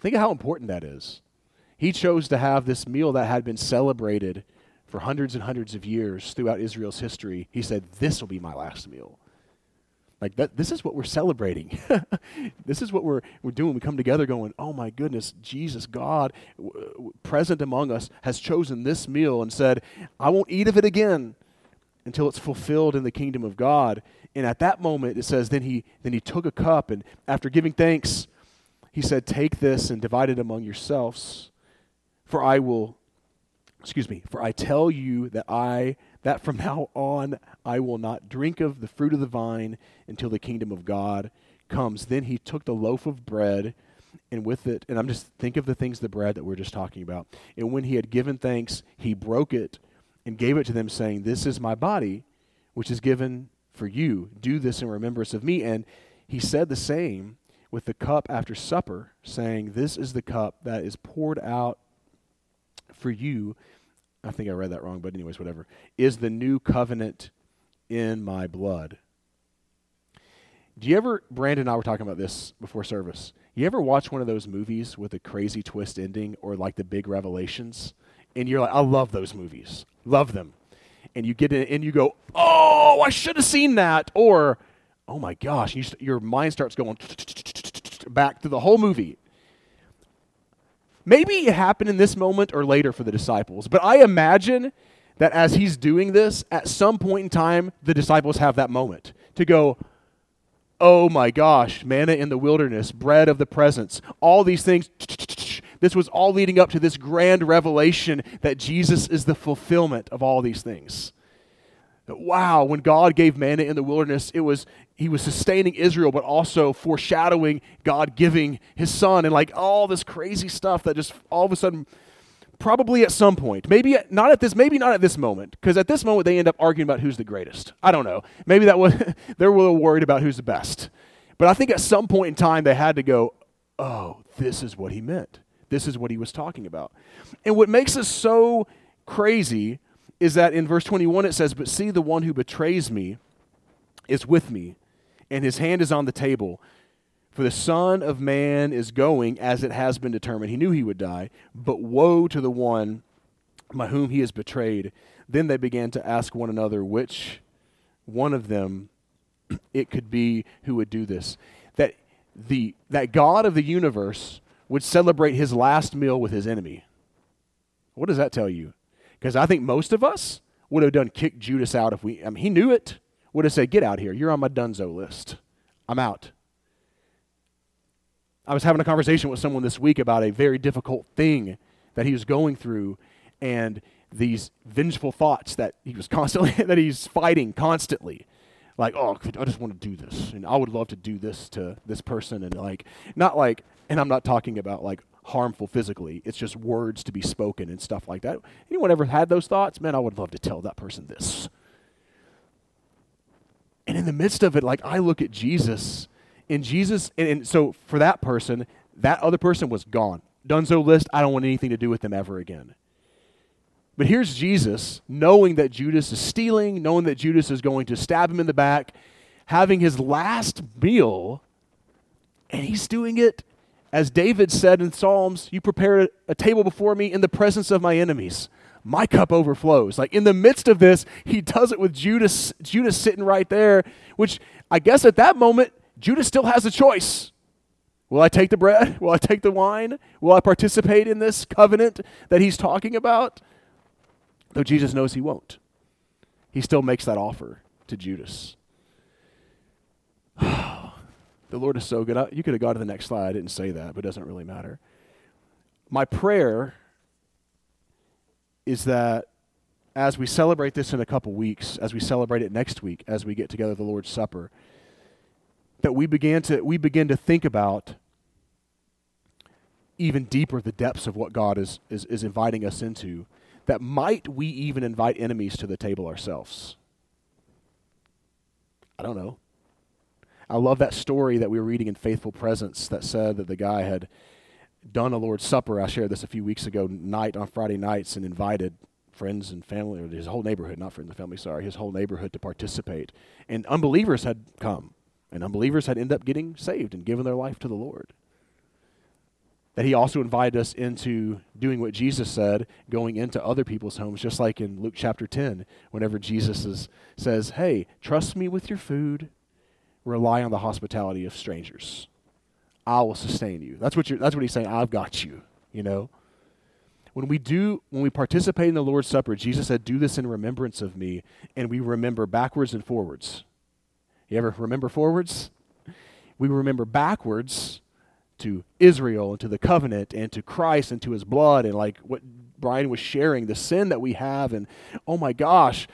Think of how important that is. He chose to have this meal that had been celebrated for hundreds and hundreds of years throughout Israel's history. He said, This will be my last meal. Like that, this is what we're celebrating. this is what we're, we're doing. We come together going, oh my goodness, Jesus, God, w- w- present among us, has chosen this meal and said, I won't eat of it again until it's fulfilled in the kingdom of God. And at that moment, it says, then he, then he took a cup, and after giving thanks, he said, Take this and divide it among yourselves, for I will, excuse me, for I tell you that I that from now on I will not drink of the fruit of the vine until the kingdom of God comes. Then he took the loaf of bread and with it, and I'm just think of the things the bread that we're just talking about. And when he had given thanks, he broke it and gave it to them, saying, This is my body, which is given for you. Do this in remembrance of me. And he said the same with the cup after supper, saying, This is the cup that is poured out for you. I think I read that wrong, but anyways, whatever. Is the new covenant in my blood. Do you ever, Brandon and I were talking about this before service. You ever watch one of those movies with a crazy twist ending or like the big revelations? And you're like, I love those movies. Love them. And you get in and you go, oh, I should have seen that. Or, oh my gosh, you, your mind starts going back to the whole movie. Maybe it happened in this moment or later for the disciples, but I imagine that as he's doing this, at some point in time, the disciples have that moment to go, oh my gosh, manna in the wilderness, bread of the presence, all these things. This was all leading up to this grand revelation that Jesus is the fulfillment of all these things. Wow, when God gave manna in the wilderness, it was he was sustaining Israel, but also foreshadowing God giving his son and like all this crazy stuff that just all of a sudden probably at some point maybe at, not at this maybe not at this moment because at this moment they end up arguing about who's the greatest. I don't know. Maybe that was they're a little worried about who's the best. But i think at some point in time they had to go oh this is what he meant. This is what he was talking about. And what makes us so crazy is that in verse 21 it says but see the one who betrays me is with me and his hand is on the table for the Son of Man is going as it has been determined. He knew he would die, but woe to the one by whom he is betrayed. Then they began to ask one another which one of them it could be who would do this. That the that God of the universe would celebrate his last meal with his enemy. What does that tell you? Because I think most of us would have done kick Judas out if we I mean he knew it. Would have said, Get out here. You're on my dunzo list. I'm out. I was having a conversation with someone this week about a very difficult thing that he was going through and these vengeful thoughts that he was constantly that he's fighting constantly. Like oh i just want to do this and i would love to do this to this person and like not like and i'm not talking about like harmful physically it's just words to be spoken and stuff like that. Anyone ever had those thoughts? Man i would love to tell that person this. And in the midst of it like i look at jesus in Jesus, and, and so for that person, that other person was gone. Dunzo list, I don't want anything to do with them ever again. But here's Jesus, knowing that Judas is stealing, knowing that Judas is going to stab him in the back, having his last meal, and he's doing it as David said in Psalms, You prepare a table before me in the presence of my enemies. My cup overflows. Like in the midst of this, he does it with Judas, Judas sitting right there, which I guess at that moment, Judas still has a choice. Will I take the bread? Will I take the wine? Will I participate in this covenant that he's talking about? Though Jesus knows he won't. He still makes that offer to Judas. the Lord is so good. I, you could have gone to the next slide. I didn't say that, but it doesn't really matter. My prayer is that as we celebrate this in a couple weeks, as we celebrate it next week, as we get together the Lord's Supper, that we began to we begin to think about even deeper the depths of what God is, is, is inviting us into, that might we even invite enemies to the table ourselves? I don't know. I love that story that we were reading in Faithful Presence that said that the guy had done a Lord's Supper. I shared this a few weeks ago, night on Friday nights, and invited friends and family, or his whole neighborhood, not friends and family, sorry, his whole neighborhood to participate. And unbelievers had come. And unbelievers had ended up getting saved and given their life to the Lord. That he also invited us into doing what Jesus said, going into other people's homes, just like in Luke chapter 10, whenever Jesus is, says, Hey, trust me with your food, rely on the hospitality of strangers. I will sustain you. That's what, you're, that's what he's saying. I've got you, you know? When we do, when we participate in the Lord's Supper, Jesus said, Do this in remembrance of me, and we remember backwards and forwards. You ever remember forwards? We remember backwards to Israel and to the covenant and to Christ and to his blood and like what Brian was sharing, the sin that we have. And oh my gosh,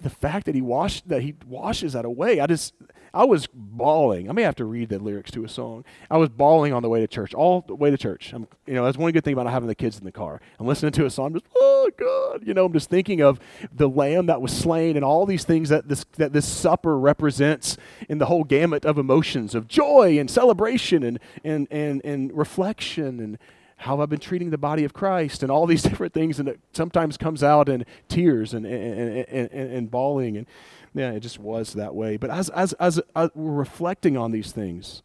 the fact that he washed that he washes that away, I just I was bawling. I may have to read the lyrics to a song. I was bawling on the way to church, all the way to church. I'm, you know, that's one good thing about having the kids in the car. I'm listening to a song, I'm just oh God, you know, I'm just thinking of the Lamb that was slain and all these things that this that this supper represents in the whole gamut of emotions of joy and celebration and and and and reflection and how have I've been treating the body of Christ and all these different things, and it sometimes comes out in tears and and, and, and, and bawling, and yeah, it just was that way. But as, as as as we're reflecting on these things,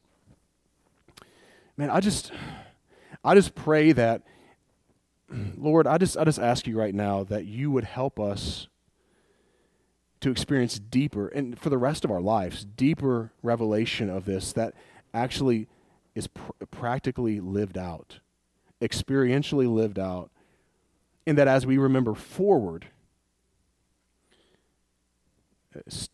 man, I just I just pray that Lord, I just I just ask you right now that you would help us to experience deeper and for the rest of our lives deeper revelation of this that actually is pr- practically lived out experientially lived out. And that as we remember forward,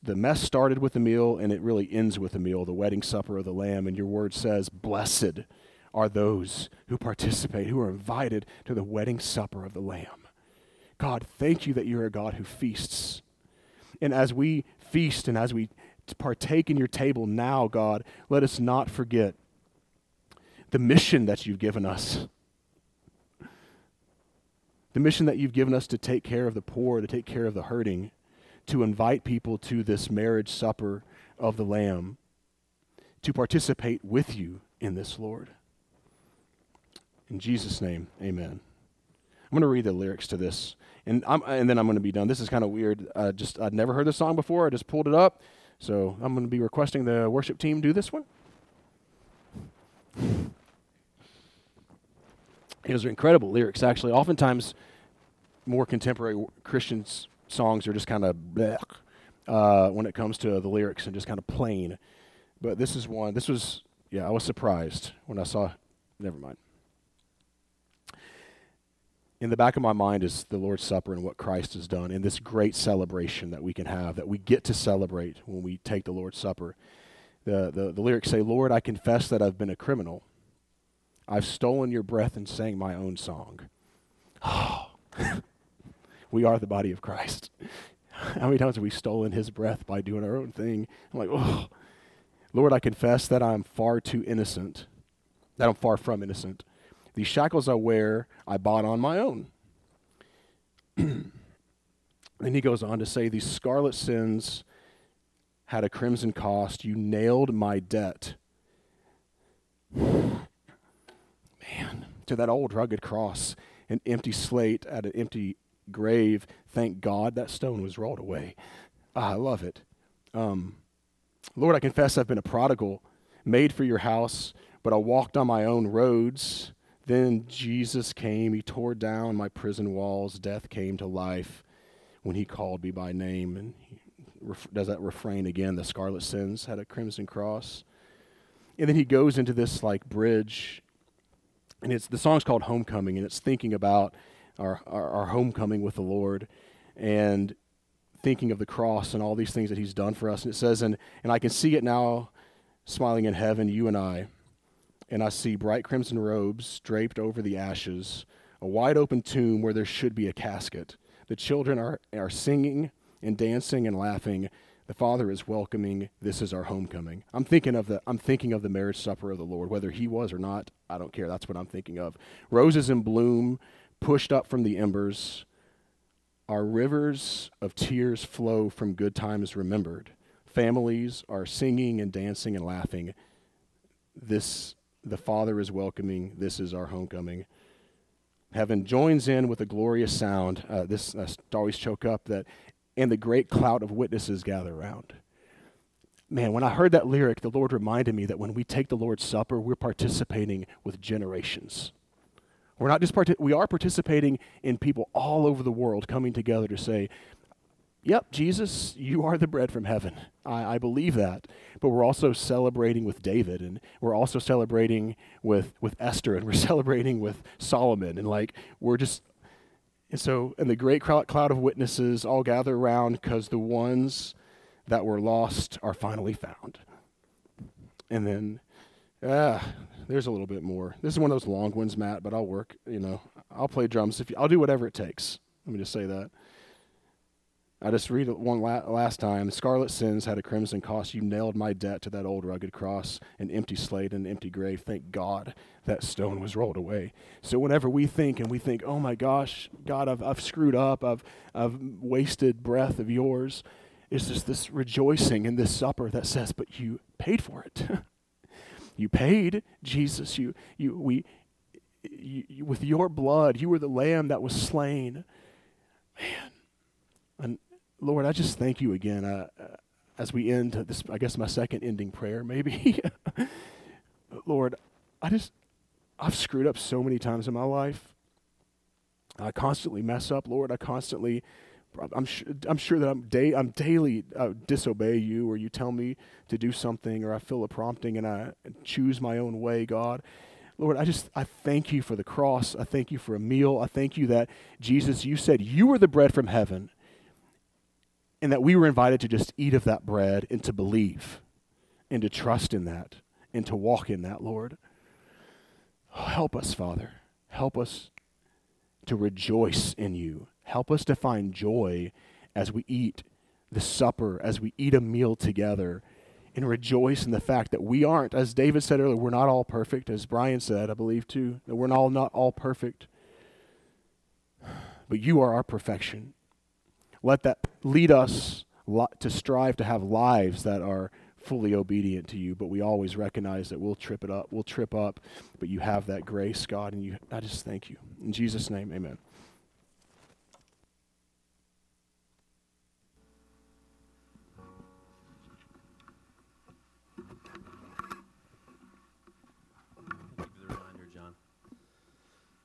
the mess started with the meal and it really ends with the meal, the wedding supper of the Lamb. And your word says, Blessed are those who participate, who are invited to the wedding supper of the Lamb. God, thank you that you're a God who feasts. And as we feast and as we partake in your table now, God, let us not forget the mission that you've given us the mission that you've given us to take care of the poor, to take care of the hurting, to invite people to this marriage supper of the Lamb, to participate with you in this, Lord. In Jesus' name, amen. I'm going to read the lyrics to this, and, I'm, and then I'm going to be done. This is kind of weird. I just I'd never heard this song before. I just pulled it up, so I'm going to be requesting the worship team do this one. Those are incredible lyrics, actually. Oftentimes, more contemporary Christian songs are just kind of uh, when it comes to the lyrics and just kind of plain. But this is one. This was yeah. I was surprised when I saw. Never mind. In the back of my mind is the Lord's Supper and what Christ has done, and this great celebration that we can have, that we get to celebrate when we take the Lord's Supper. The, the, the lyrics say, Lord, I confess that I've been a criminal. I've stolen your breath and sang my own song. Oh, we are the body of Christ. How many times have we stolen his breath by doing our own thing? I'm like, oh, Lord, I confess that I'm far too innocent, that I'm far from innocent. These shackles I wear, I bought on my own. then he goes on to say, These scarlet sins had a crimson cost. You nailed my debt. Man, to that old rugged cross, an empty slate at an empty grave. Thank God that stone was rolled away. Ah, I love it. Um, Lord, I confess I've been a prodigal, made for your house, but I walked on my own roads. Then Jesus came. He tore down my prison walls. Death came to life when he called me by name. And he ref- does that refrain again. The scarlet sins had a crimson cross. And then he goes into this like bridge. And it's the song's called Homecoming, and it's thinking about our, our, our homecoming with the Lord and thinking of the cross and all these things that he's done for us. And it says, and, and I can see it now smiling in heaven, you and I. And I see bright crimson robes draped over the ashes, a wide open tomb where there should be a casket. The children are, are singing and dancing and laughing. The Father is welcoming. This is our homecoming. I'm thinking of the I'm thinking of the marriage supper of the Lord. Whether he was or not, I don't care. That's what I'm thinking of. Roses in bloom, pushed up from the embers. Our rivers of tears flow from good times remembered. Families are singing and dancing and laughing. This, the Father is welcoming. This is our homecoming. Heaven joins in with a glorious sound. Uh, this I always choke up that, and the great cloud of witnesses gather around. Man, when I heard that lyric, the Lord reminded me that when we take the Lord's Supper, we're participating with generations. We're not just part- we are participating in people all over the world coming together to say, Yep, Jesus, you are the bread from heaven. I, I, believe that. But we're also celebrating with David, and we're also celebrating with, with Esther, and we're celebrating with Solomon. And like, we're just, and so, and the great cloud of witnesses all gather around because the ones that were lost are finally found. And then, ah, there's a little bit more. This is one of those long ones, Matt, but I'll work. You know, I'll play drums if you, I'll do whatever it takes. Let me just say that. I just read it one la- last time. Scarlet sins had a crimson cost. You nailed my debt to that old rugged cross, an empty slate and an empty grave. Thank God that stone was rolled away. So whenever we think and we think, oh my gosh, God, I've, I've screwed up, I've, I've wasted breath of yours, it's just this rejoicing in this supper that says, but you paid for it. you paid, Jesus. You, you, we, you, with your blood, you were the lamb that was slain. Man, Lord, I just thank you again uh, uh, as we end this, I guess my second ending prayer, maybe. Lord, I just, I've screwed up so many times in my life. I constantly mess up, Lord. I constantly, I'm, sure, I'm sure that I'm, da- I'm daily uh, disobey you or you tell me to do something or I feel a prompting and I choose my own way, God. Lord, I just, I thank you for the cross. I thank you for a meal. I thank you that, Jesus, you said you were the bread from heaven and that we were invited to just eat of that bread and to believe and to trust in that and to walk in that, Lord. Help us, Father. Help us to rejoice in you. Help us to find joy as we eat the supper, as we eat a meal together, and rejoice in the fact that we aren't, as David said earlier, we're not all perfect, as Brian said, I believe too, that we're all not all perfect. But you are our perfection. Let that lead us to strive to have lives that are fully obedient to you, but we always recognize that we'll trip it up. We'll trip up, but you have that grace, God, and you I just thank you. In Jesus' name, amen.